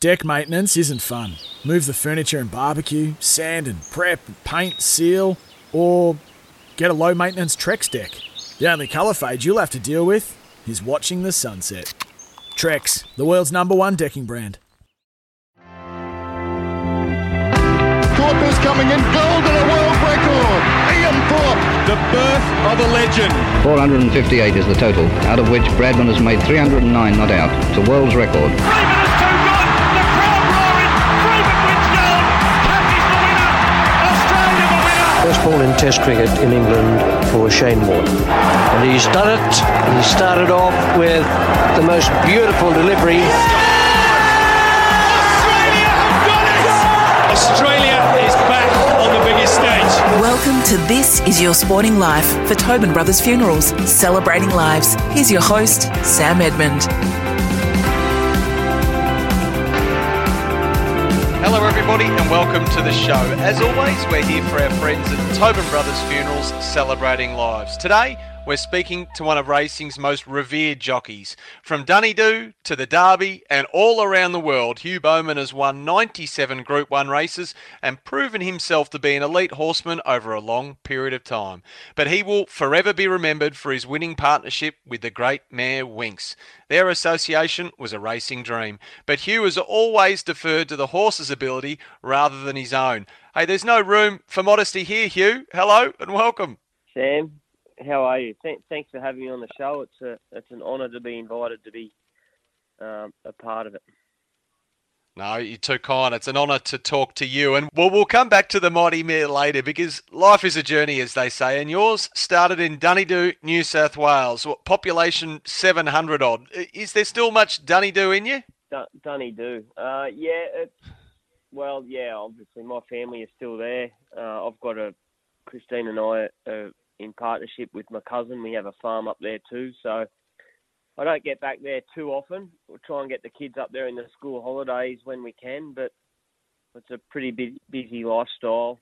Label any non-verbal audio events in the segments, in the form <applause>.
Deck maintenance isn't fun. Move the furniture and barbecue, sand and prep, paint, seal, or get a low maintenance Trex deck. The only colour fade you'll have to deal with is watching the sunset. Trex, the world's number one decking brand. Thorpe is coming in gold and a world record. Ian Thorpe. The birth of a legend. 458 is the total, out of which Bradman has made 309 not out. It's a world's record. Winner. First ball in Test cricket in England for Shane Warne. And he's done it. He started off with the most beautiful delivery. Australia have got it. Australia is back on the biggest stage. Welcome to This Is Your Sporting Life for Tobin Brothers Funerals, celebrating lives. Here's your host, Sam Edmund. Hello, everybody, and welcome to the show. As always, we're here for our friends at Tobin Brothers Funerals celebrating lives. Today, we're speaking to one of racing's most revered jockeys. From Dunedoo to the Derby and all around the world, Hugh Bowman has won 97 Group 1 races and proven himself to be an elite horseman over a long period of time. But he will forever be remembered for his winning partnership with the great mare Winx. Their association was a racing dream, but Hugh has always deferred to the horse's ability rather than his own. Hey, there's no room for modesty here, Hugh. Hello and welcome. Sam, how are you? Th- thanks for having me on the show. It's a it's an honour to be invited to be um, a part of it. No, you're too kind. It's an honour to talk to you. And well, we'll come back to the Mighty Mare later because life is a journey, as they say. And yours started in Dunedoo, New South Wales. What, population 700 odd. Is there still much Dunedoo in you? Dun- Dunedoo. Uh, yeah, it's well, yeah. Obviously, my family is still there. Uh, I've got a Christine and I are in partnership with my cousin. We have a farm up there too, so I don't get back there too often. We'll try and get the kids up there in the school holidays when we can, but it's a pretty busy lifestyle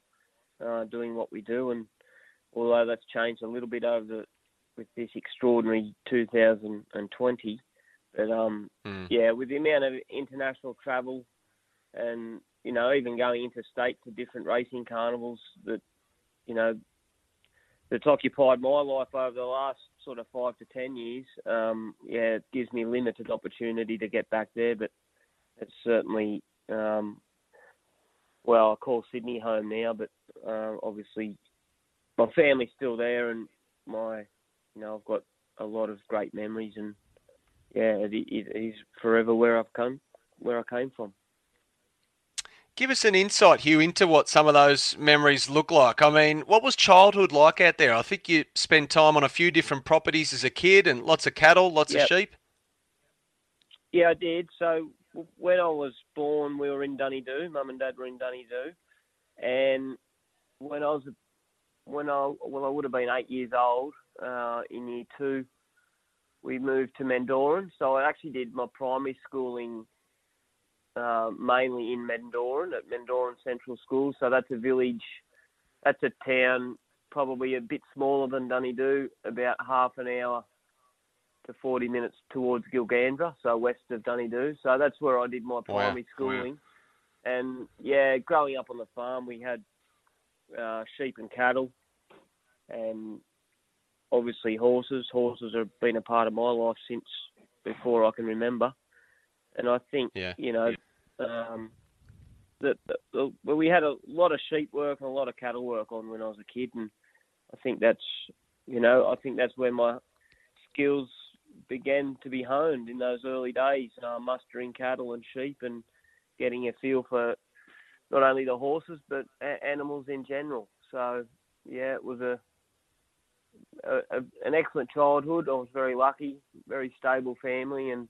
uh, doing what we do. And although that's changed a little bit over the with this extraordinary 2020, but um, Hmm. yeah, with the amount of international travel and you know even going interstate to different racing carnivals that you know that's occupied my life over the last sort of five to ten years. Um, yeah, it gives me limited opportunity to get back there, but it's certainly um, well, I call Sydney home now, but uh, obviously my family's still there, and my you know I've got a lot of great memories, and yeah, it, it is forever where I've come, where I came from. Give us an insight, Hugh, into what some of those memories look like. I mean, what was childhood like out there? I think you spent time on a few different properties as a kid and lots of cattle, lots of sheep. Yeah, I did. So when I was born, we were in Dunedoo. Mum and Dad were in Dunedoo, and when I was when I well, I would have been eight years old uh, in year two. We moved to Mendooran, so I actually did my primary schooling uh, mainly in Mendooran at Mendooran Central School. So that's a village, that's a town, probably a bit smaller than Dunedoo, about half an hour to 40 minutes towards Gilgandra, so west of Dunedoo. So that's where I did my primary schooling. And yeah, growing up on the farm, we had uh, sheep and cattle, and obviously horses. Horses have been a part of my life since before I can remember. And I think Yeah. you know um, that well, we had a lot of sheep work and a lot of cattle work on when I was a kid, and I think that's you know I think that's where my skills began to be honed in those early days, uh, mustering cattle and sheep and getting a feel for not only the horses but a- animals in general. So yeah, it was a, a, a an excellent childhood. I was very lucky, very stable family, and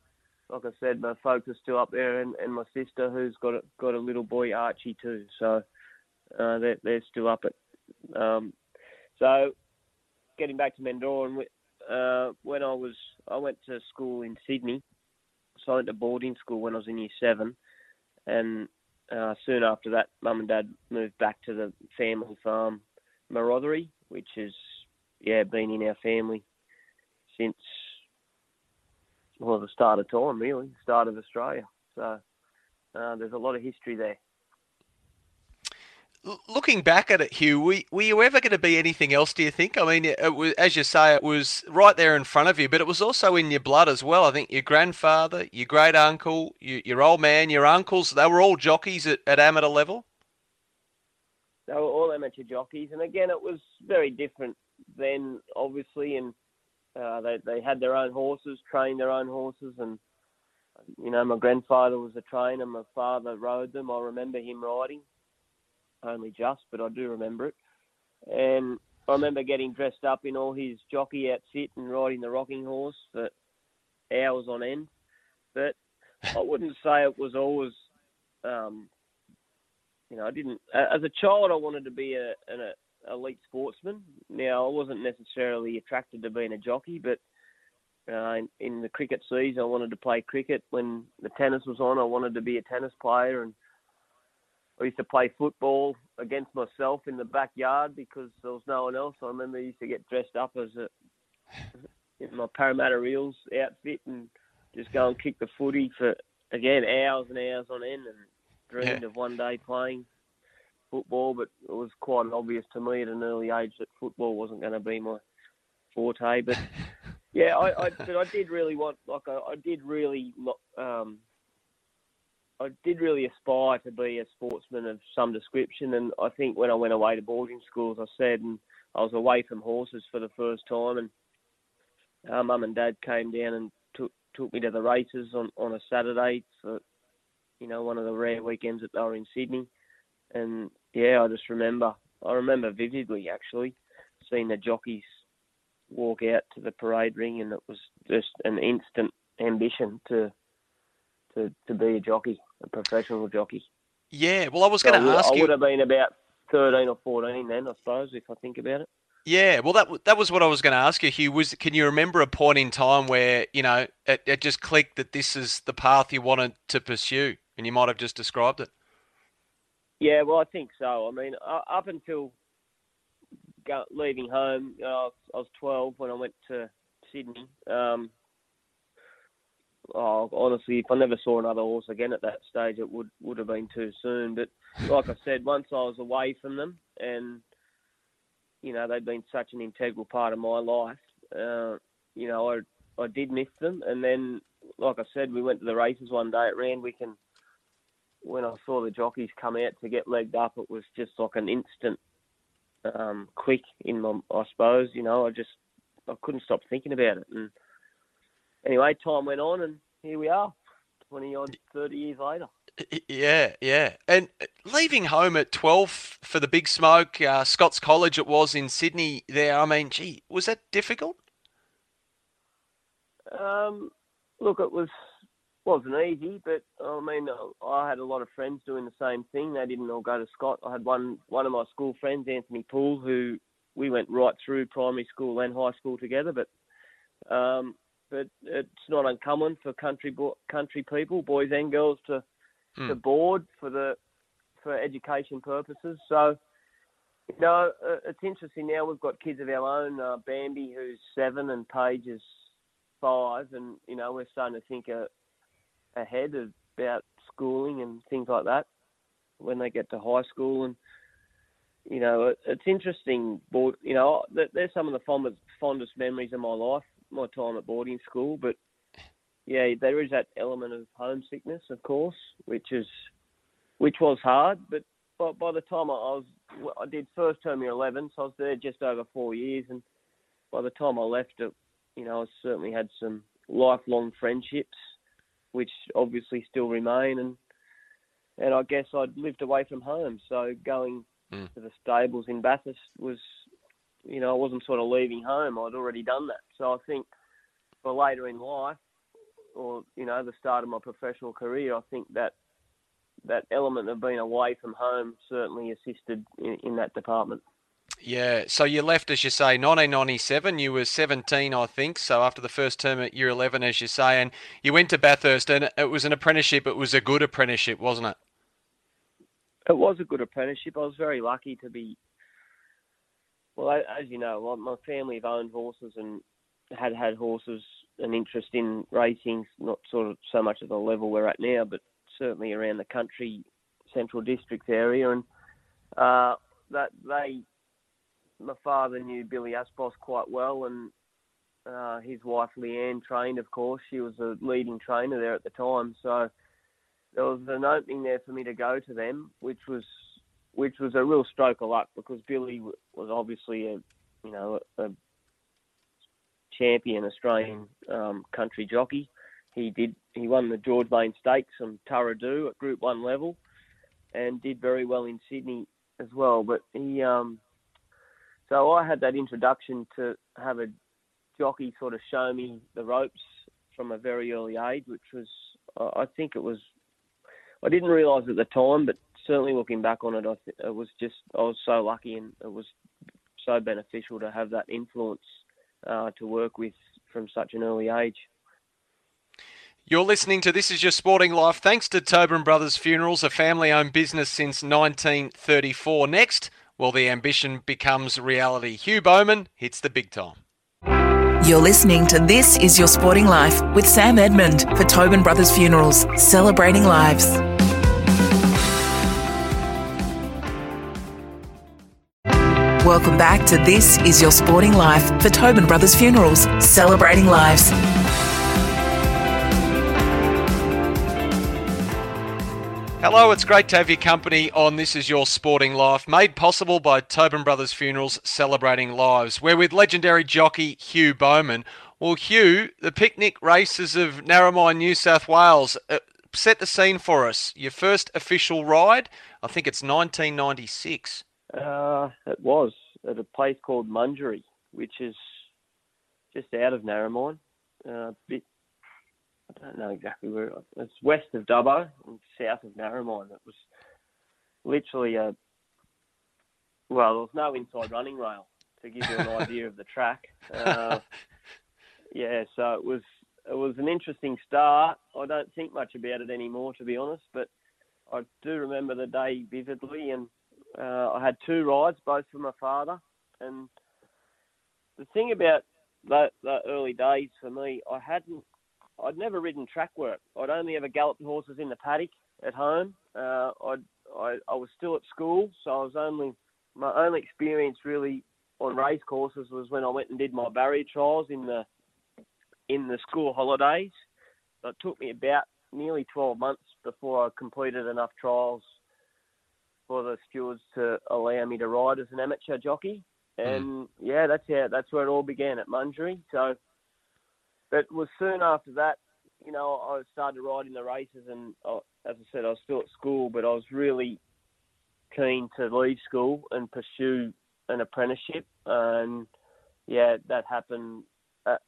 like I said, my folks are still up there, and, and my sister who's got a, got a little boy Archie too. So uh, they're they're still up at. Um, so getting back to Mendooran, uh, when I was I went to school in Sydney, so I went to boarding school when I was in year seven, and uh, soon after that, mum and dad moved back to the family farm, Marothery, which has yeah been in our family since well the start of time really, the start of Australia. So uh, there's a lot of history there. Looking back at it, Hugh, were, were you ever going to be anything else? Do you think? I mean, it was, as you say, it was right there in front of you, but it was also in your blood as well. I think your grandfather, your great uncle, your, your old man, your uncles—they were all jockeys at, at amateur level. They were all amateur jockeys, and again, it was very different then, obviously, and uh, they they had their own horses, trained their own horses, and you know, my grandfather was a trainer. My father rode them. I remember him riding only just, but I do remember it. And I remember getting dressed up in all his jockey outfit and riding the rocking horse for hours on end. But I wouldn't <laughs> say it was always, um, you know, I didn't. As a child, I wanted to be a, an a, elite sportsman. Now, I wasn't necessarily attracted to being a jockey, but uh, in, in the cricket season, I wanted to play cricket. When the tennis was on, I wanted to be a tennis player and I used to play football against myself in the backyard because there was no one else. I remember I used to get dressed up as a in my Parramatta Eels outfit and just go and kick the footy for again hours and hours on end and dreamed yeah. of one day playing football. But it was quite obvious to me at an early age that football wasn't going to be my forte. But <laughs> yeah, I, I but I did really want like I, I did really um, I did really aspire to be a sportsman of some description, and I think when I went away to boarding school, as I said, and I was away from horses for the first time, and our mum and dad came down and took took me to the races on on a Saturday for, you know, one of the rare weekends that they were in Sydney, and yeah, I just remember, I remember vividly actually, seeing the jockeys walk out to the parade ring, and it was just an instant ambition to to, to be a jockey, a professional jockey. Yeah, well, I was so going to ask I you. I would have been about 13 or 14 then, I suppose, if I think about it. Yeah, well, that that was what I was going to ask you, Hugh. Was can you remember a point in time where you know it, it just clicked that this is the path you wanted to pursue, and you might have just described it? Yeah, well, I think so. I mean, up until leaving home, you know, I was 12 when I went to Sydney. Um, oh, honestly, if I never saw another horse again at that stage, it would would have been too soon. But like I said, once I was away from them, and you know they'd been such an integral part of my life, uh, you know I I did miss them. And then, like I said, we went to the races one day at Randwick, and when I saw the jockeys come out to get legged up, it was just like an instant um, quick in my, I suppose. You know, I just I couldn't stop thinking about it, and anyway, time went on, and here we are, twenty odd, thirty years later. Yeah, yeah. And leaving home at 12 for the big smoke, uh, Scots College it was in Sydney there. I mean, gee, was that difficult? Um, look, it was wasn't easy, but I mean, I had a lot of friends doing the same thing. They didn't all go to Scott. I had one one of my school friends, Anthony Poole, who we went right through primary school and high school together. But um, but it's not uncommon for country country people, boys and girls, to hmm. to board for the for education purposes. So, you know, uh, it's interesting now. We've got kids of our own. Uh, Bambi, who's seven, and Paige is five, and you know, we're starting to think uh, ahead about schooling and things like that when they get to high school and you know, it's interesting. You know, they're some of the fondest, fondest memories of my life my time at boarding school, but yeah, there is that element of homesickness, of course, which is which was hard. But by, by the time I, was, I did first term year eleven, so I was there just over four years, and by the time I left it, you know, I certainly had some lifelong friendships, which obviously still remain, and and I guess I'd lived away from home, so going mm. to the stables in Bathurst was you know, I wasn't sort of leaving home. I'd already done that. So I think for later in life, or you know the start of my professional career, I think that that element of being away from home certainly assisted in, in that department. Yeah, so you left, as you say, 1997. You were 17, I think. So after the first term at year 11, as you say, and you went to Bathurst, and it was an apprenticeship. It was a good apprenticeship, wasn't it? It was a good apprenticeship. I was very lucky to be. Well, as you know, my family have owned horses and had had horses, an interest in racing, not sort of so much at the level we're at now, but certainly around the country, Central Districts area, and uh, that they my father knew Billy Aspros quite well, and uh, his wife Leanne trained, of course. She was a leading trainer there at the time, so there was an opening there for me to go to them, which was which was a real stroke of luck because Billy was obviously a you know a champion Australian um, country jockey. He did he won the George Lane Stakes on Tarradoo at Group One level, and did very well in Sydney as well. But he um, so I had that introduction to have a jockey sort of show me the ropes from a very early age, which was, I think it was, I didn't realise at the time, but certainly looking back on it, I th- it was just, I was so lucky and it was so beneficial to have that influence uh, to work with from such an early age. You're listening to This Is Your Sporting Life thanks to Tobin Brothers Funerals, a family owned business since 1934. Next, well, the ambition becomes reality. Hugh Bowman hits the big time. You're listening to This Is Your Sporting Life with Sam Edmund for Tobin Brothers Funerals, celebrating lives. Welcome back to This Is Your Sporting Life for Tobin Brothers Funerals, celebrating lives. Hello, it's great to have your company on This Is Your Sporting Life, made possible by Tobin Brothers Funerals Celebrating Lives. We're with legendary jockey Hugh Bowman. Well, Hugh, the picnic races of Narromine, New South Wales, uh, set the scene for us. Your first official ride, I think it's 1996. Uh, it was at a place called Mungery, which is just out of Narromine, uh, a bit I don't know exactly where it's west of Dubbo and south of Narromine. It was literally a well, there was no inside running rail to give you an <laughs> idea of the track. Uh, <laughs> yeah, so it was it was an interesting start. I don't think much about it anymore, to be honest, but I do remember the day vividly, and uh, I had two rides, both for my father. And the thing about that, that early days for me, I hadn't I'd never ridden track work. I'd only ever galloped horses in the paddock at home. Uh, I'd, I I was still at school, so I was only my only experience really on race courses was when I went and did my barrier trials in the in the school holidays. It took me about nearly 12 months before I completed enough trials for the stewards to allow me to ride as an amateur jockey. Hmm. And mm. yeah, that's how that's where it all began at Mungery. So but was soon after that, you know, I started riding the races, and uh, as I said, I was still at school, but I was really keen to leave school and pursue an apprenticeship. And yeah, that happened at,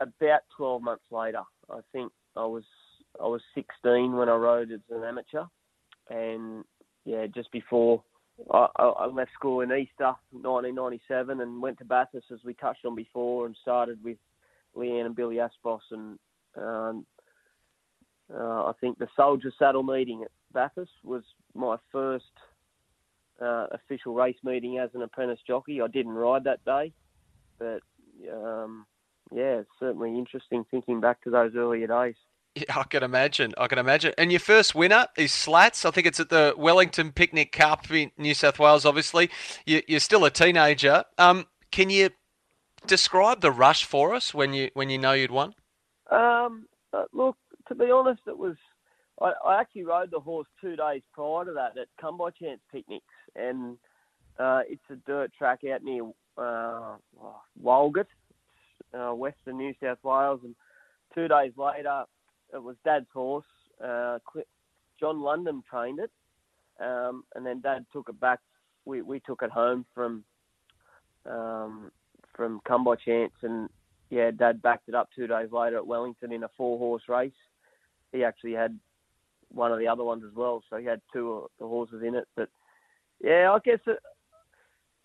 about 12 months later. I think I was I was 16 when I rode as an amateur, and yeah, just before I, I left school in Easter 1997 and went to Bathurst as we touched on before, and started with Leanne and Billy Aspros, and um, uh, I think the Soldier Saddle meeting at Bathurst was my first uh, official race meeting as an apprentice jockey. I didn't ride that day, but um, yeah, it's certainly interesting thinking back to those earlier days. Yeah, I can imagine. I can imagine. And your first winner is Slats. I think it's at the Wellington Picnic Cup in New South Wales. Obviously, you, are still a teenager. Um, can you describe the rush for us when you when you know you'd won? Um, look, to be honest, it was. I, I, actually rode the horse two days prior to that at Come by Chance picnics, and uh, it's a dirt track out near uh, Walgett, uh, western New South Wales. And two days later, it was Dad's horse. Uh, John London trained it, um, and then Dad took it back. We we took it home from um, from Come by Chance, and yeah, Dad backed it up two days later at Wellington in a four horse race. He actually had one of the other ones as well, so he had two of the horses in it. But yeah, I guess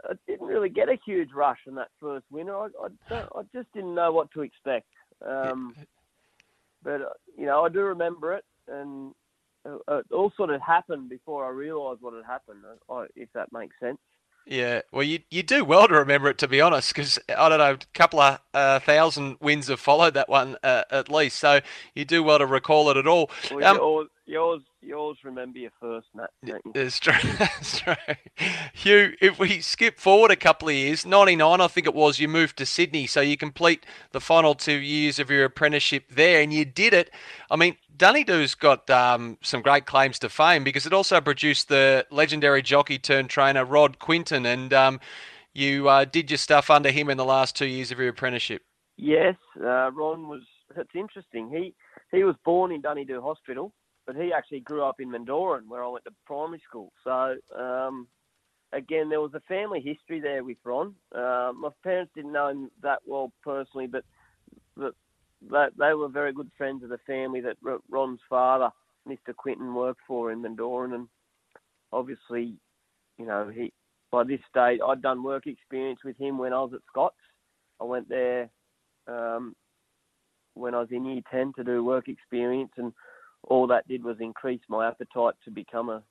I didn't really get a huge rush in that first winner. I, I, I just didn't know what to expect. Um, but uh, you know, I do remember it, and uh, it all sort of happened before I realised what had happened. uh, If that makes sense. Yeah, well, you you do well to remember it, to be honest, because I don't know, a couple of uh, thousand wins have followed that one uh, at least, so you do well to recall it at all. Well, um, yours, yours, yours, remember your first, Matt. It's true. <laughs> That's true. Hugh, if we skip forward a couple of years, '99, I think it was, you moved to Sydney, so you complete the final two years of your apprenticeship there, and you did it. I mean, Dunedoo's got um, some great claims to fame because it also produced the legendary jockey turned trainer Ron Quinton, and um, you uh, did your stuff under him in the last two years of your apprenticeship. Yes, uh, Ron was. It's interesting. He he was born in Dunedoo Hospital, but he actually grew up in Mendooran, where I went to primary school. So um, again, there was a family history there with Ron. Uh, my parents didn't know him that well personally, but the, they, were very good friends of the family that Ron's father, Mr. Quinton, worked for in Mendooran, and obviously, you know, he by this stage I'd done work experience with him when I was at Scots. I went there um, when I was in year ten to do work experience, and all that did was increase my appetite to become a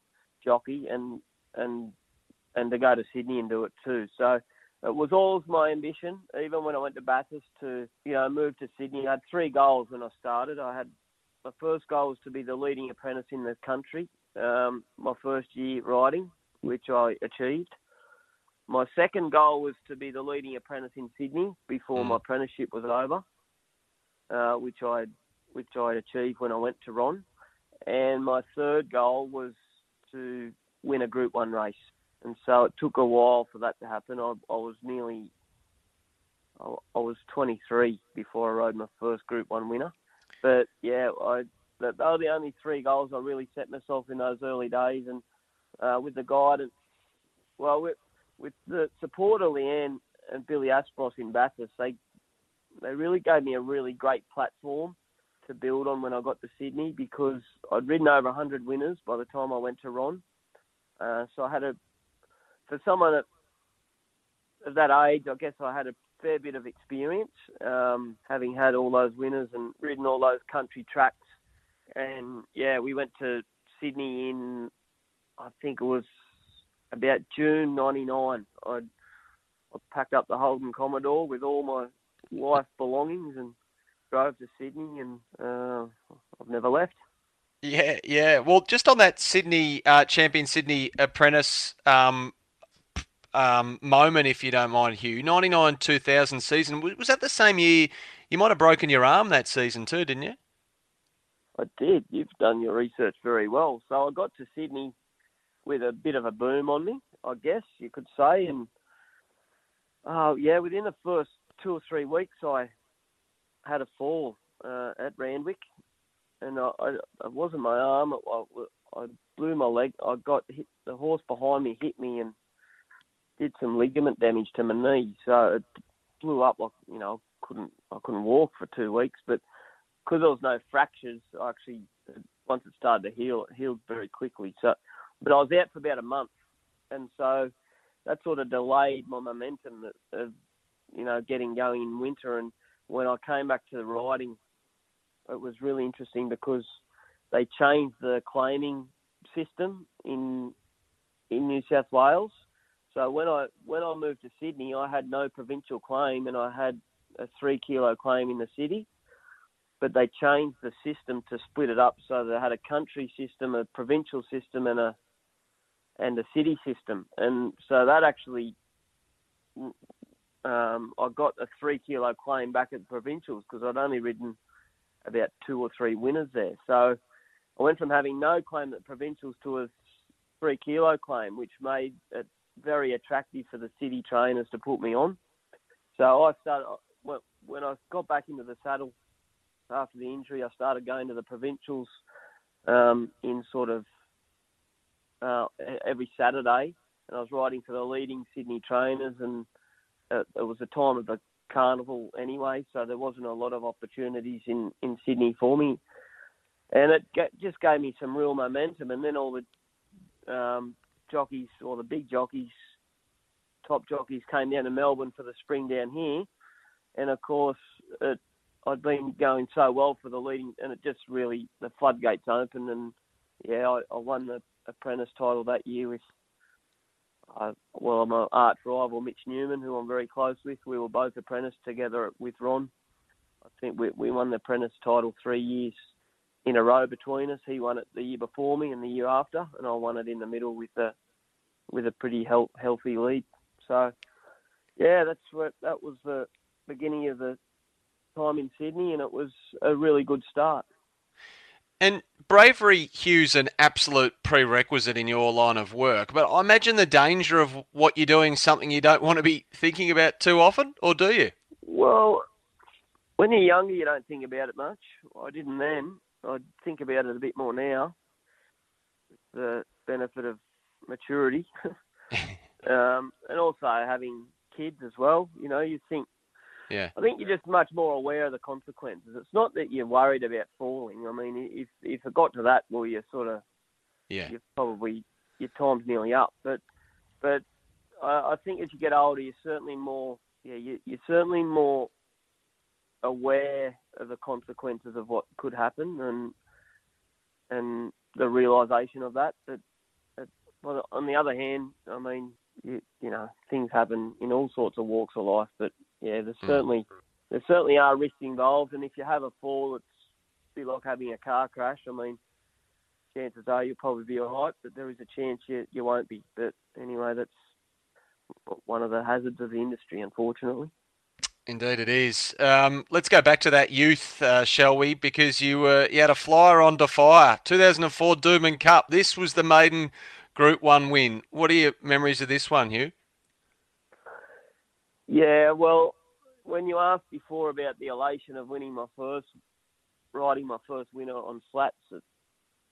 jockey and and and to go to Sydney and do it too. So it was always my ambition, even when I went to Bathurst, to you know move to Sydney. I had three goals when I started. I had my first goal was to be the leading apprentice in the country. Um, my first year riding, which I achieved. My second goal was to be the leading apprentice in Sydney before mm. my apprenticeship was over, uh, which I which I achieved when I went to Ron. And my third goal was to win a Group One race and so it took a while for that to happen. I, I was nearly, I, I, was 23 before I rode my first Group One winner. But yeah, I that, they were the only three goals I really set myself in those early days, and uh, with the guidance, well, with, with the support of Leanne and Billy Aspros in Bathurst, they they really gave me a really great platform to build on when I got to Sydney because I'd ridden over 100 winners by the time I went to Ron. Uh, so I had a for someone of, of that age, I guess I had a fair bit of experience, um, having had all those winners and ridden all those country tracks. And yeah, we went to Sydney in, I think it was about June '99. I I packed up the Holden Commodore with all my life belongings and drove to Sydney, and uh, I've never left. Yeah, yeah. Well, just on that Sydney uh, champion Sydney apprentice um, um, moment, if you don't mind, Hugh. 99 2000 season. Was that the same year? You might have broken your arm that season too, didn't you? I did. You've done your research very well. So I got to Sydney with a bit of a boom on me, I guess you could say. And uh, yeah, within the first two or three weeks, I had a fall uh, at Randwick, and I, I, it wasn't my arm. I, I blew my leg. I got hit. The horse behind me hit me, and did some ligament damage to my knee, so it blew up. Like you know, couldn't I couldn't walk for two weeks, but because there was no fractures, I actually once it started to heal, it healed very quickly. So, but I was out for about a month, and so that sort of delayed my momentum of, you know getting going in winter. And when I came back to the riding, it was really interesting because they changed the claiming system in in New South Wales. So when I when I moved to Sydney, I had no provincial claim, and I had a three kilo claim in the city. But they changed the system to split it up, so they had a country system, a provincial system, and a and a city system. And so that actually, um, I got a three kilo claim back at the provincials because I'd only ridden about two or three winners there. So I went from having no claim at provincials to a three kilo claim, which made it very attractive for the city trainers to put me on. So I started when I got back into the saddle after the injury. I started going to the provincials um, in sort of uh, every Saturday, and I was riding for the leading Sydney trainers. And it, it was a time of the carnival anyway, so there wasn't a lot of opportunities in in Sydney for me, and it just gave me some real momentum. And then all the um, jockeys or the big jockeys, top jockeys, came down to Melbourne for the spring down here, and of course it, I'd been going so well for the leading, and it just really the floodgates opened, and yeah, I, I won the apprentice title that year with. Well, I'm an arch rival, Mitch Newman, who I'm very close with. We were both apprenticed together with Ron. I think we, we won the apprentice title three years in a row between us. He won it the year before me and the year after, and I won it in the middle with a with a pretty health, healthy lead. So, yeah, that's what that was the beginning of the time in Sydney, and it was a really good start. And bravery, Hugh's an absolute prerequisite in your line of work. But I imagine the danger of what you're doing something you don't want to be thinking about too often, or do you? Well, when you're younger, you don't think about it much. I didn't then. I think about it a bit more now. The benefit of maturity, <laughs> <laughs> um, and also having kids as well. You know, you think. Yeah. I think you're just much more aware of the consequences. It's not that you're worried about falling. I mean, if if it got to that, well, you're sort of. Yeah. You're probably your time's nearly up, but but I, I think as you get older, you're certainly more. Yeah, you, you're certainly more aware of the consequences of what could happen and and the realization of that. But, but on the other hand, I mean, you, you know, things happen in all sorts of walks of life. But yeah, there's Hmm. certainly there certainly are risks involved, and if you have a fall, it's a bit like having a car crash. I mean, chances are you'll probably be all right, but there is a chance you you won't be. But anyway, that's one of the hazards of the industry, unfortunately. Indeed, it is. Um, let's go back to that youth, uh, shall we? Because you were you had a flyer on Defier, 2004 Doomben Cup. This was the maiden Group One win. What are your memories of this one, Hugh? Yeah, well, when you asked before about the elation of winning my first, riding my first winner on flats at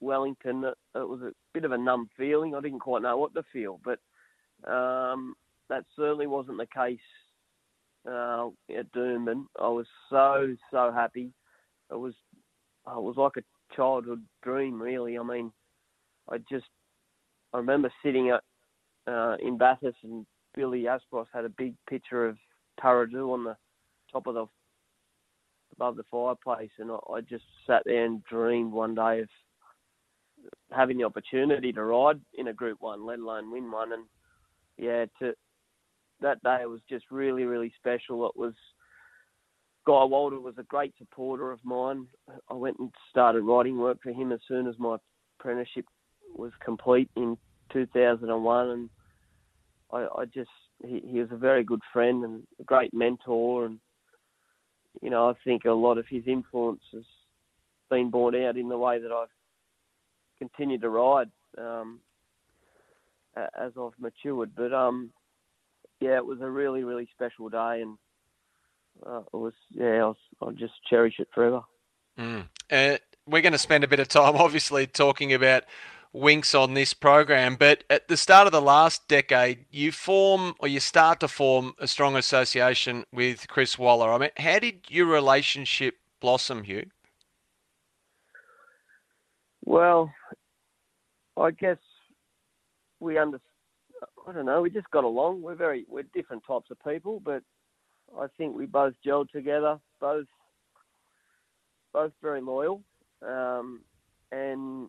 Wellington, it, was a bit of a numb feeling. I didn't quite know what to feel, but um, that certainly wasn't the case uh, at Doomben. I was so so happy. It was it was like a childhood dream, really. I mean, I just I remember sitting at uh, in Bathurst and Billy Aspros had a big picture of Taradu on the top of the above the fireplace, and I, I just sat there and dreamed one day of having the opportunity to ride in a Group One, let alone win one. And yeah, to that day was just really, really special. It was Guy Walter was a great supporter of mine. I went and started writing work for him as soon as my apprenticeship was complete in 2001, and I, I just he, he was a very good friend and a great mentor, and you know I think a lot of his influence has been borne out in the way that I've continued to ride um, as I've matured. But um, yeah, it was a really really special day, and uh, it was yeah I'll, just cherish it forever. Mm. Uh, we're going to spend a bit of time, <laughs> obviously, talking about Winx on this program. But at the start of the last decade, you form or you start to form a strong association with Chris Waller. I mean, how did your relationship blossom, Hugh? Well, I guess we under I don't know, we just got along. We're very we're different types of people, but I think we both gelled together, both both very loyal. Um, and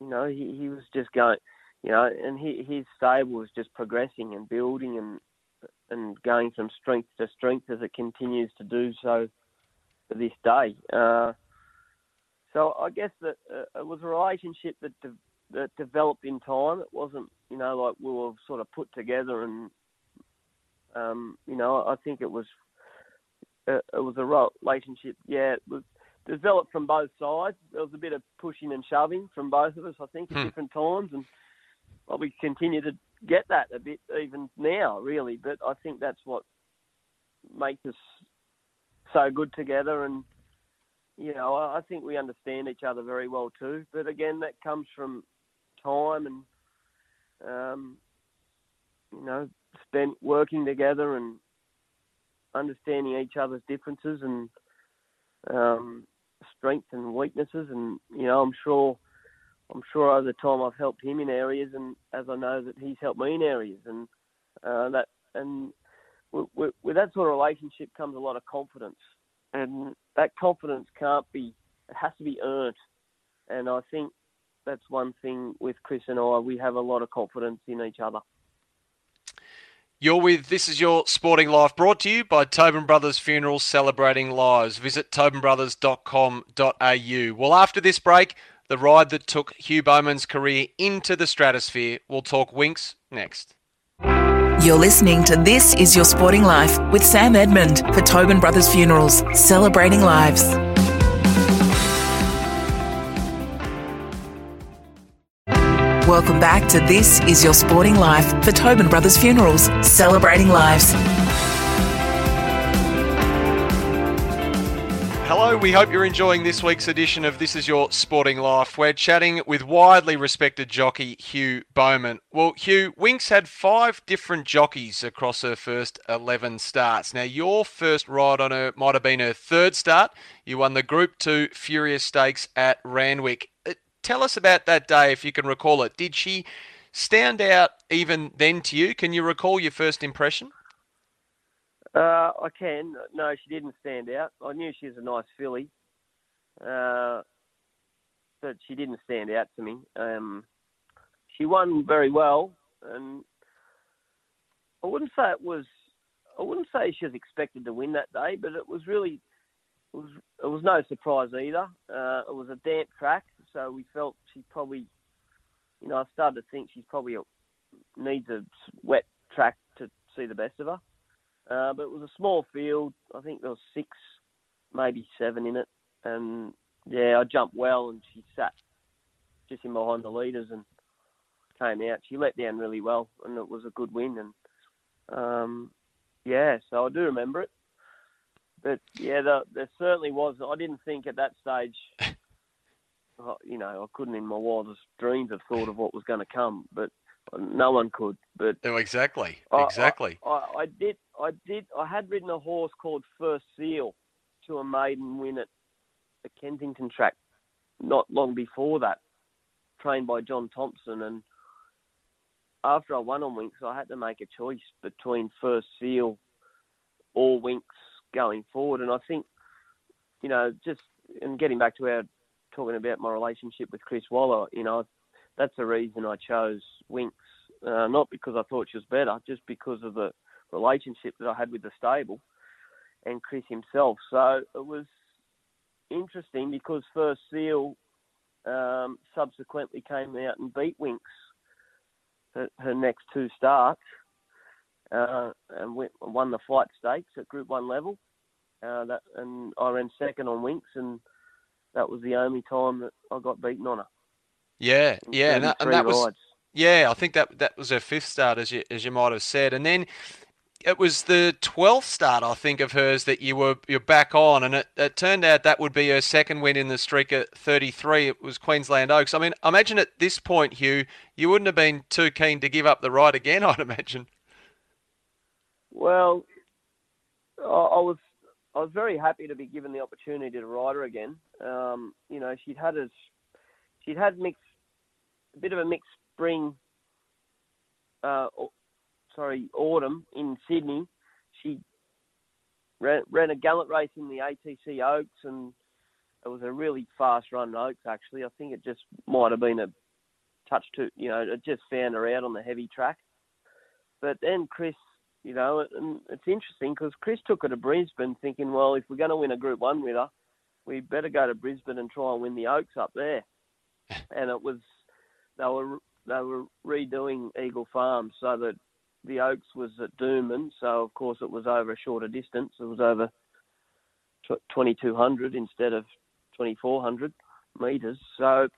you know, he, he was just going you know, and he, his stable was just progressing and building and and going from strength to strength as it continues to do so to this day. Uh, so I guess that uh, it was a relationship that de- that developed in time. It wasn't, you know, like we were sort of put together and, um, you know, I think it was uh, it was a relationship. Yeah, it was developed from both sides. There was a bit of pushing and shoving from both of us, I think, at Hmm. different times, and well, we continue to get that a bit even now, really. But I think that's what makes us so good together and you know, I I think we understand each other very well too. But again, that comes from time and, um, you know, spent working together and understanding each other's differences and um, strengths and weaknesses, and you know, I'm sure, I'm sure over the time I've helped him in areas, and as I know that he's helped me in areas, and uh, that and with, with that sort of relationship comes a lot of confidence, and that confidence can't be, it has to be earned, and I think that's one thing with Chris and I, we have a lot of confidence in each other. You're with This Is Your Sporting Life, brought to you by Tobin Brothers Funerals Celebrating Lives. Visit tobinbrothers.com.au. Well, after this break, the ride that took Hugh Bowman's career into the stratosphere. We'll talk Winx next. You're listening to This Is Your Sporting Life with Sam Edmund for Tobin Brothers Funerals, celebrating lives. Welcome back to This Is Your Sporting Life for Tobin Brothers Funerals, celebrating lives. Hello, we hope you're enjoying this week's edition of This Is Your Sporting Life. We're chatting with widely respected jockey Hugh Bowman. Well, Hugh, Winx had five different jockeys across her first 11 starts. Now, your first ride on her might have been her third start. You won the Group 2 Furious Stakes at Randwick. Tell us about that day if you can recall it. Did she stand out even then to you? Can you recall your first impression? Uh, I can. No, she didn't stand out. I knew she was a nice filly, uh, but she didn't stand out to me. Um, she won very well, and I wouldn't say it was. I wouldn't say she was expected to win that day, but it was really. It was. It was no surprise either. Uh, it was a damp track, so we felt she probably. You know, I started to think she's probably a, needs a wet track to see the best of her. Uh, but it was a small field. I think there was six, maybe seven in it. And yeah, I jumped well, and she sat just in behind the leaders and came out. She let down really well, and it was a good win. And um, yeah, so I do remember it. But yeah, the, there certainly was. I didn't think at that stage. <laughs> You know, I couldn't in my wildest dreams have thought of what was going to come, but no one could. But oh, exactly, exactly. I, I, I, did, I did, I had ridden a horse called First Seal to a maiden win at the Kensington track not long before that, trained by John Thompson. And after I won on Winx, I had to make a choice between First Seal or Winx going forward. And I think, you know, just and getting back to our talking about my relationship with Chris Waller, you know, that's the reason I chose Winx. Uh, not because I thought she was better, just because of the relationship that I had with the stable and Chris himself. So it was interesting because First Seal um, subsequently came out and beat Winx her, her next two starts uh, and went, won the flight stakes at Group One level. Uh, that, and I ran second on Winx and that was the only time that I got beaten on her. Yeah, yeah, and that, and that was yeah. I think that that was her fifth start, as you as you might have said, and then it was the twelfth start, I think, of hers that you were you're back on, and it, it turned out that would be her second win in the streak at 33. It was Queensland Oaks. I mean, I imagine at this point, Hugh, you wouldn't have been too keen to give up the ride again. <laughs> I'd imagine. Well, I, I was I was very happy to be given the opportunity to ride her again. Um, you know, she'd had a she'd had mixed a bit of a mixed spring, uh, sorry, autumn in Sydney. She ran, ran a gallant race in the ATC Oaks, and it was a really fast run Oaks. Actually, I think it just might have been a touch too. you know, it just found her out on the heavy track. But then Chris, you know, and it's interesting because Chris took her to Brisbane, thinking, well, if we're going to win a Group One with her, we better go to Brisbane and try and win the Oaks up there. <laughs> and it was they were they were redoing Eagle Farm so that the Oaks was at Doomben, so of course it was over a shorter distance. It was over 2200 instead of 2400 meters. So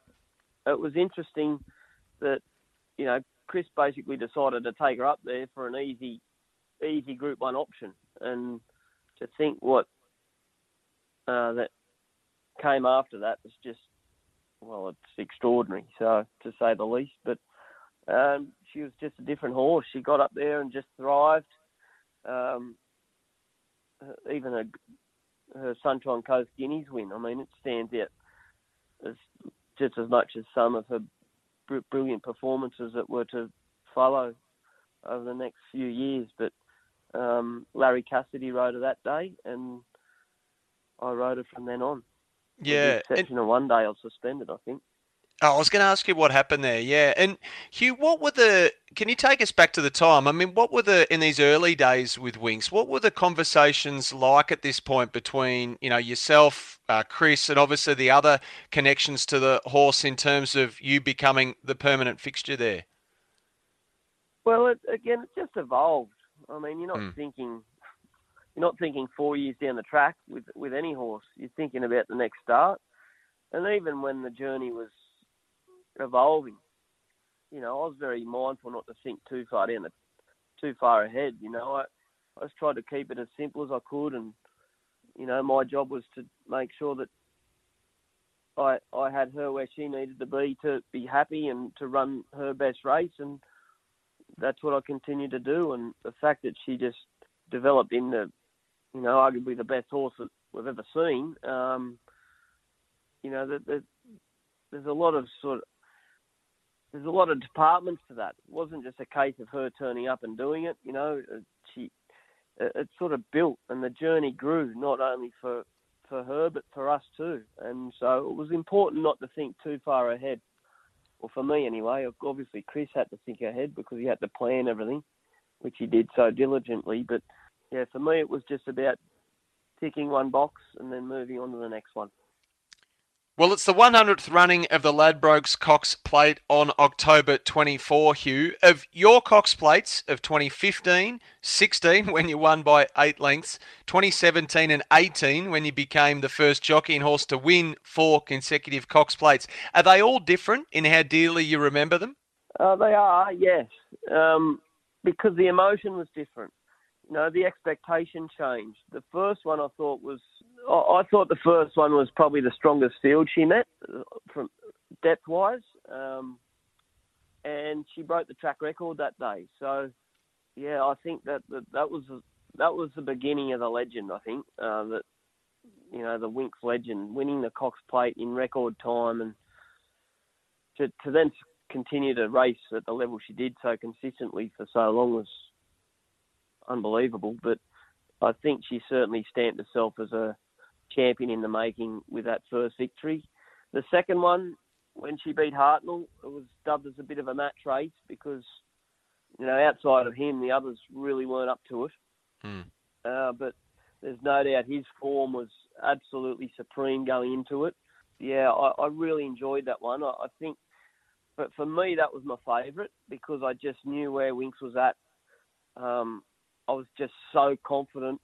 it was interesting that you know Chris basically decided to take her up there for an easy easy Group One option, and to think what uh, that came after that was just well, it's extraordinary, so to say the least. But um, she was just a different horse. She got up there and just thrived. Um, even her, her Sunshine Coast Guineas win. I mean, it stands out as just as much as some of her br- brilliant performances that were to follow over the next few years. But um, Larry Cassidy rode her that day, and I rode her from then on. Yeah, With the exception of one day I was suspended, I think. Oh, I was going to ask you what happened there. Yeah, and Hugh, what were the? Can you take us back to the time? I mean, what were the in these early days with Winx? What were the conversations like at this point between you know yourself, uh, Chris, and obviously the other connections to the horse in terms of you becoming the permanent fixture there? Well, it, again, it just evolved. I mean, you're not Mm. thinking, you're not thinking four years down the track with with any horse. You're thinking about the next start, and even when the journey was evolving, you know, I was very mindful not to think too far down the, too far ahead. You know, I I just tried to keep it as simple as I could, and you know, my job was to make sure that I I had her where she needed to be to be happy and to run her best race, and that's what I continue to do. And the fact that she just developed into, you know, arguably the best horse that we've ever seen. Um, you know, that there's a lot of sort of there's a lot of departments to that. It wasn't just a case of her turning up and doing it. You know, Uh, she it sort of built and the journey grew not only for for her but for us too. And so it was important not to think too far ahead. Well, for me anyway. Obviously, Chris had to think ahead because he had to plan everything, which he did so diligently. But yeah, for me, it was just about ticking one box and then moving on to the next one. Well, it's the 100th running of the Ladbrokes Cox Plate on October 24, Hugh. Of your Cox Plates of 2015, 16, when you won by eight lengths, 2017 and 18, when you became the first jockey and horse to win four consecutive Cox Plates, are they all different in how dearly you remember them? Uh, they are, yes, um, because the emotion was different. Know, the expectation changed. The first one I thought was, I thought the first one was probably the strongest field she met uh, from depth wise, um, and she broke the track record that day. So, yeah, I think that that, that was that was the beginning of the legend. I think uh, that you know the Winx legend, winning the Cox Plate in record time, and to to then continue to race at the level she did so consistently for so long was unbelievable. But I think she certainly stamped herself as a champion in the making with that first victory. The second one, when she beat Hartnell, it was dubbed as a bit of a match race because, you know, outside of him, the others really weren't up to it. Hmm. Uh, but there's no doubt his form was absolutely supreme going into it. Yeah, I, I really enjoyed that one. I, I think, but for me, that was my favourite because I just knew where Winx was at. Um, I was just so confident,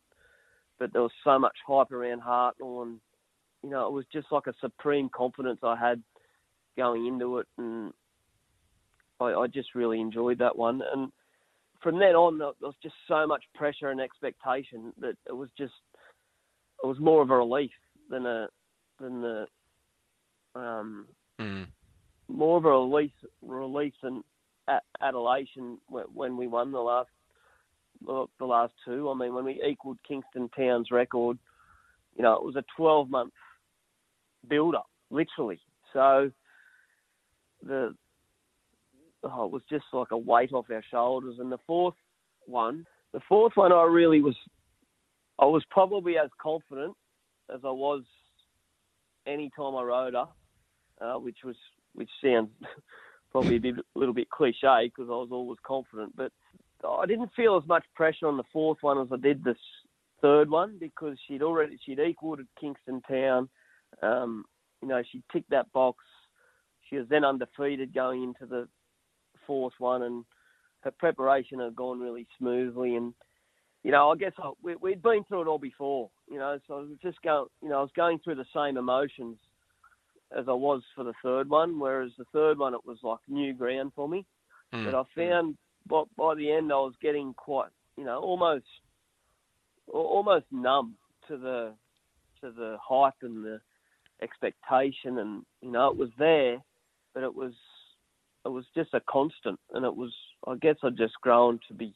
but there was so much hype around Hartnell, and you know, it was just like a supreme confidence I had going into it, and I, I just really enjoyed that one. And from then on, there was just so much pressure and expectation that it was just, it was more of a relief than a, than the, um, Mm. more of a release, release and a- adulation when, when we won the last, the the last two. I mean, when we equalled Kingston Town's record, you know, it was a 12 month build up, literally. So the oh, it was just like a weight off our shoulders. And the fourth one, the fourth one, I really was, I was probably as confident as I was any time I rode her, uh, which was which sounds <laughs> probably a bit, little bit cliche because I was always confident, but I didn't feel as much pressure on the fourth one as I did this third one because she'd already she'd equalled at Kingston Town. Um, you know, she ticked that box. She was then undefeated going into the fourth one, and her preparation had gone really smoothly. And you know, I guess I, we, we'd been through it all before. You know, so I was just going. You know, I was going through the same emotions as I was for the third one. Whereas the third one, it was like new ground for me. Mm. But I found by, by the end, I was getting quite, you know, almost almost numb to the to the hype and the expectation, and you know, it was there, but it was it was just a constant, and it was I guess I'd just grown to be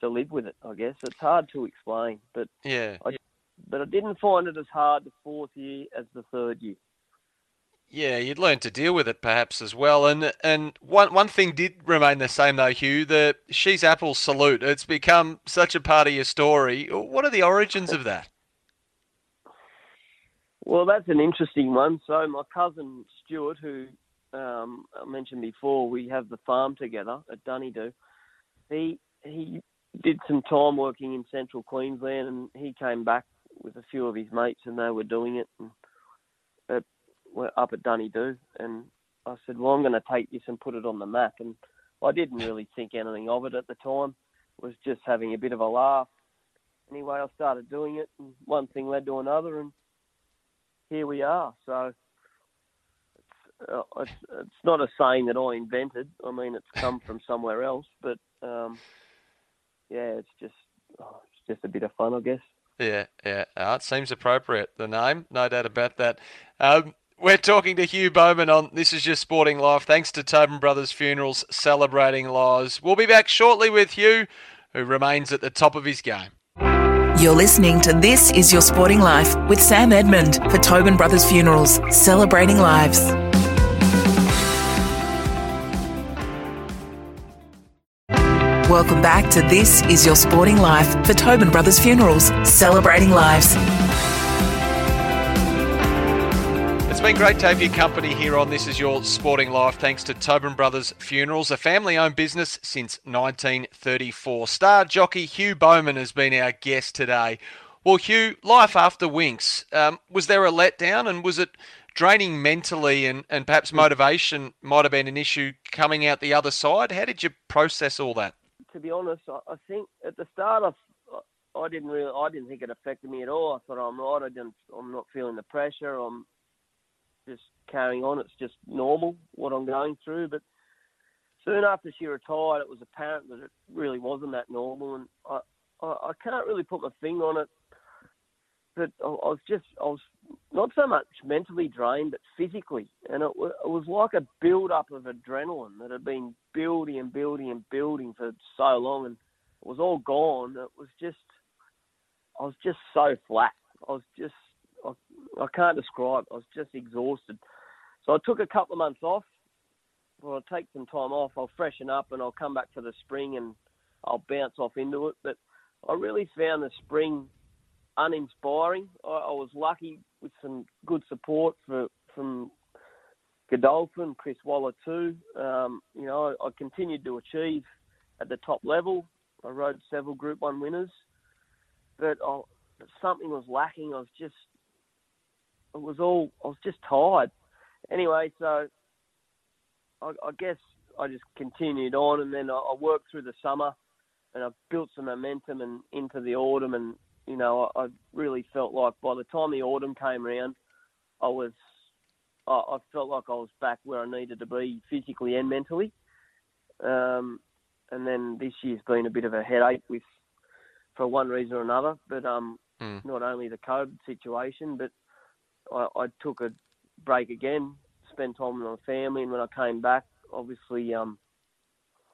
to live with it. I guess it's hard to explain, but Yeah. I, but I didn't find it as hard the fourth year as the third year. Yeah, you'd learn to deal with it perhaps as well. And and one one thing did remain the same though, Hugh. The She's Apple salute. It's become such a part of your story. What are the origins of that? Well, that's an interesting one. So my cousin Stuart, who um, I mentioned before, we have the farm together at Dunedoo. He he did some time working in central Queensland, and he came back with a few of his mates, and they were doing it. And up at Dunedoo, and I said, "Well, I'm going to take this and put it on the map." And I didn't really think anything of it at the time. Was just having a bit of a laugh. Anyway, I started doing it, and one thing led to another, and here we are. So it's, uh, it's, it's not a saying that I invented. I mean, it's come from somewhere else, but um, yeah, it's just oh, it's just a bit of fun, I guess. Yeah, yeah. Uh, it seems appropriate, the name. No doubt about that. Um, we're talking to Hugh Bowman on This Is Your Sporting Life. Thanks to Tobin Brothers Funerals celebrating lives. We'll be back shortly with Hugh, who remains at the top of his game. You're listening to This Is Your Sporting Life with Sam Edmund for Tobin Brothers Funerals, celebrating lives. Welcome back to This Is Your Sporting Life for Tobin Brothers Funerals, celebrating lives. Been great to have your company here on This Is Your Sporting Life, thanks to Tobin Brothers Funerals, a family owned business since 1934. Star jockey Hugh Bowman has been our guest today. Well, Hugh, life after Winx, um, was there a letdown and was it draining mentally and, and perhaps motivation might have been an issue coming out the other side? How did you process all that? To be honest, I, think at the start of I didn't really, I didn't think it affected me at all. I thought I'm right. I didn't, I'm not feeling the pressure. I'm just carrying on. It's just normal what I'm going through. But soon after she retired, it was apparent that it really wasn't that normal, and I, I, I can't really put my finger on it. But I, I was just, I was not so much mentally drained, but physically, and it, it was like a build-up of adrenaline that had been building and building and building for so long, and it was all gone. It was just, I was just so flat. I was just I, can't describe. I was just exhausted. So I took a couple of months off. Well, I'll take some time off. I'll freshen up and I'll come back for the spring and I'll bounce off into it. But I really found the spring uninspiring. I, I was lucky with some good support for, from Godolphin, Chris Waller too. Um, you know, I, I continued to achieve at the top level. I rode several Group One winners, but I, something was lacking. I was just it was all I was just tired. Anyway, so I, I guess I just continued on, and then I, I worked through the summer, and I built some momentum and into the autumn, and you know I, I really felt like by the time the autumn came around, I was I, felt like I was back where I needed to be physically and mentally. Um, and then this year's been a bit of a headache with for one reason or another, but um, Mm. not only the COVID situation, but I, I took a break again, spent time with my family, and when I came back, obviously um,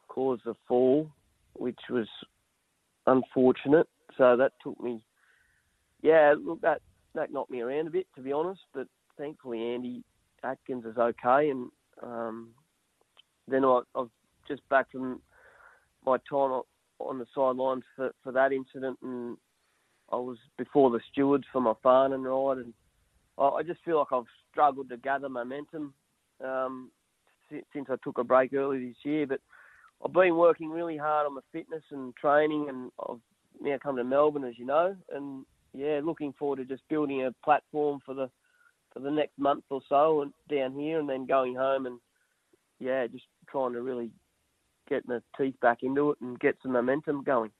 caused a fall, which was unfortunate. So that took me, yeah, look, that that knocked me around a bit, to be honest. But thankfully, Andy Adkins is okay, and um, then I, I was just back from my time on- the sidelines for, for that incident, and I was before the stewards for my Farnan ride, and I, just feel like I've struggled to gather momentum um, since, since I took a break early this year. But I've been working really hard on my fitness and training, and I've now come to Melbourne, as you know, and yeah, looking forward to just building a platform for the for the next month or so, and down here, and then going home, and yeah, just trying to really get my teeth back into it and get some momentum going.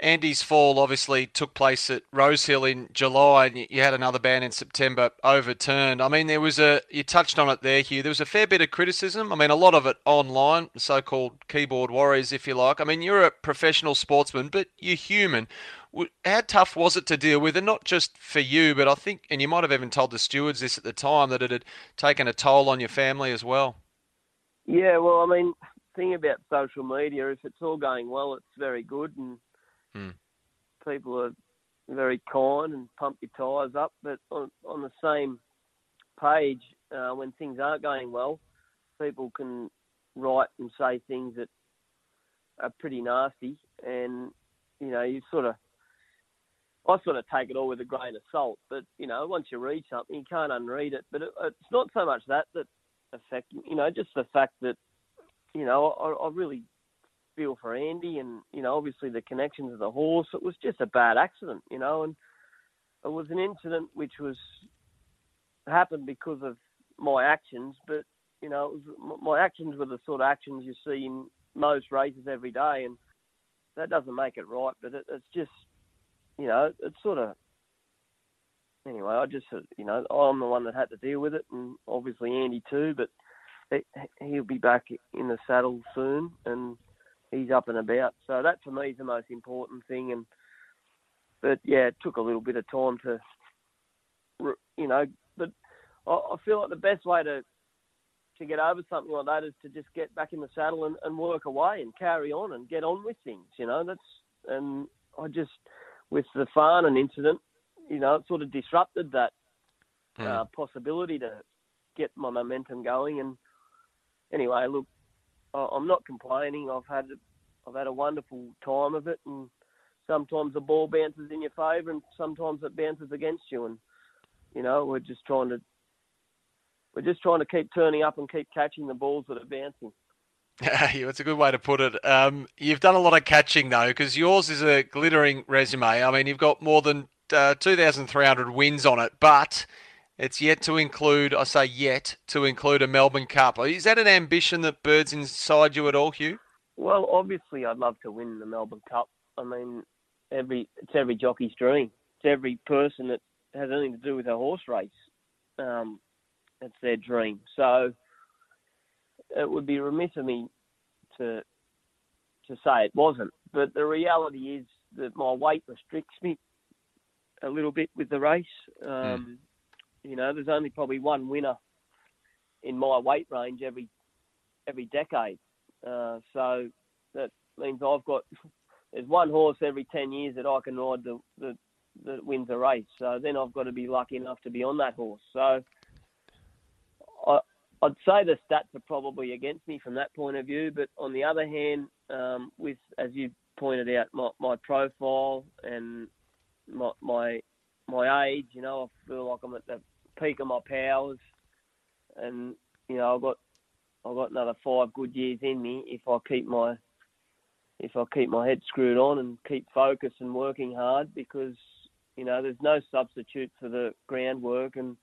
Andy's fall obviously took place at Rosehill in July, and you- had another ban in September overturned. I mean, there was a you touched on it there, Hugh. There was a fair bit of criticism. I mean, a lot of it online, so-called keyboard warriors, if you like. I mean, you're a professional sportsman, but you're human. How tough was it to deal with, and not just for you, but I think, and you might have even told the stewards this at the time that it had taken a toll on your family as well. Yeah, well, I mean, thing about social media. If it's all going well, it's very good, and Hmm. people are very kind and pump your tyres up. But on, on the same page, uh, when things aren't going well, people can write and say things that are pretty nasty, and you know you sort of. I sort of take it all with a grain of salt, but you know, once you read something, you can't unread it. But it, it's not so much that that affect, you know, just the fact that, you know, I, I really feel for Andy, and you know, obviously the connections of the horse. It was just a bad accident, you know, and it was an incident which was happened because of my actions, but you know, was, my actions were the sort of actions you see in most races every day, and that doesn't make it right. But it, it's just, you know, it's sort of. Anyway, I just, you know, I'm the one that had to deal with it, and obviously Andy too. But he'll be back in the saddle soon, and he's up and about. So that for me is the most important thing. And but yeah, it took a little bit of time to, you know, but I, I feel like the best way to to get over something like that is to just get back in the saddle and, and work away and carry on and get on with things. You know, that's and I just with the Farnan incident, you know, it sort of disrupted that uh, possibility to get my momentum going. And anyway, look, I'm not complaining. I've had I've had a wonderful time of it, and sometimes the ball bounces in your favour, and sometimes it bounces against you. And you know, we're just trying to we're just trying to keep turning up and keep catching the balls that are bouncing. <laughs> Yeah, that's a good way to put it. Um, you've done a lot of catching though, because yours is a glittering resume. I mean, you've got more than uh, 2,300 wins on it, but it's yet to include, I say yet, to include a Melbourne Cup. Is that an ambition that birds inside you at all, Hugh? Well, obviously, I'd love to win the Melbourne Cup. I mean, every it's every jockey's dream. It's every person that has anything to do with a horse race. Um, it's their dream. So it would be remiss of me to to say it wasn't. But the reality is that my weight restricts me a little bit with the race. Um, You know, there's only probably one winner in my weight range every every decade. Uh, so that means I've got <laughs> there's one horse every ten years that I can ride the, the that wins a race. So then I've got to be lucky enough to be on that horse. So I, I'd say the stats are probably against me from that point of view. But on the other hand, um, with as you pointed out, my, my profile and my, my my age, you know, I feel like I'm at the peak of my powers, and you know, I've got I've got another five good years in me if I keep my if I keep my head screwed on and keep focused and working hard because you know there's no substitute for the groundwork and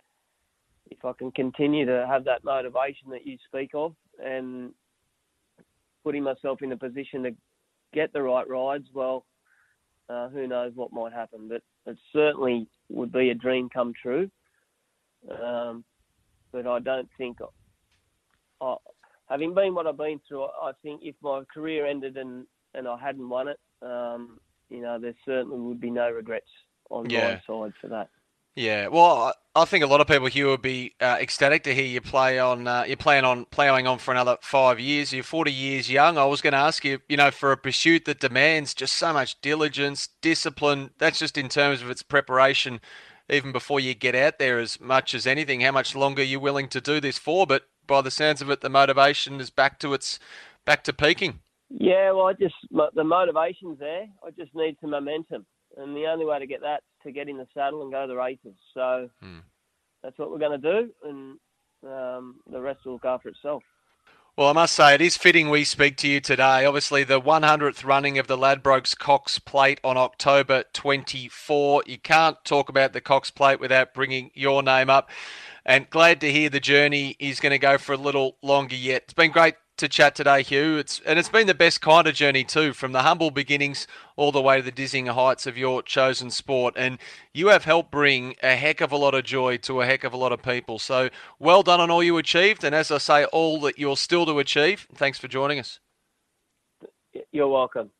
if I can continue to have that motivation that you speak of and putting myself in a position to get the right rides, well, uh, who knows what might happen. But it's certainly would be a dream come true. Um, but I don't think, I, having been what I've been through, I think if my career ended and, and I hadn't won it, um, you know, there certainly would be no regrets on Yeah. my side for that. Yeah, well, I think a lot of people here would be uh, ecstatic to hear you play on. Uh, you're playing on, ploughing on for another five years. You're 40 years young. I was going to ask you, you know, for a pursuit that demands just so much diligence, discipline. That's just in terms of its preparation, even before you get out there, as much as anything. How much longer are you willing to do this for? But by the sounds of it, the motivation is back to its, back to peaking. Yeah, well, I just the motivation's there. I just need some momentum, and the only way to get that is to get in the saddle and go to the races. So that's what we're going to do, and um, the rest will look after itself. Well, I must say, it is fitting we speak to you today. Obviously, the 100th running of the Ladbrokes Cox Plate on October 24. You can't talk about the Cox Plate without bringing your name up. And glad to hear the journey is going to go for a little longer yet. It's been great to chat today, Hugh. It's and it's been the best kind of journey too, from the humble beginnings all the way to the dizzying heights of your chosen sport. And you have helped bring a heck of a lot of joy to a heck of a lot of people. So well done on all you achieved, and as I say, all that you're still to achieve. Thanks for joining us. You're welcome.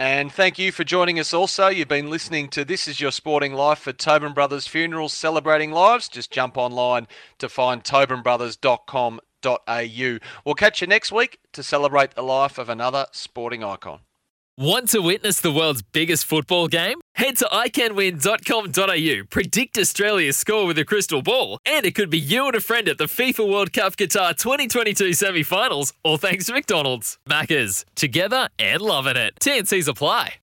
And thank you for joining us also. You've been listening to This Is Your Sporting Life for Tobin Brothers Funerals Celebrating Lives. Just jump online to find tobinbrothers.com.au. We'll catch you next week to celebrate the life of another sporting icon. Want to witness the world's biggest football game? Head to iCanWin.com.au, predict Australia's score with a crystal ball, and it could be you and a friend at the FIFA World Cup Qatar 2022 semi finals, all thanks to McDonald's. Maccas, together and loving it. TNCs apply.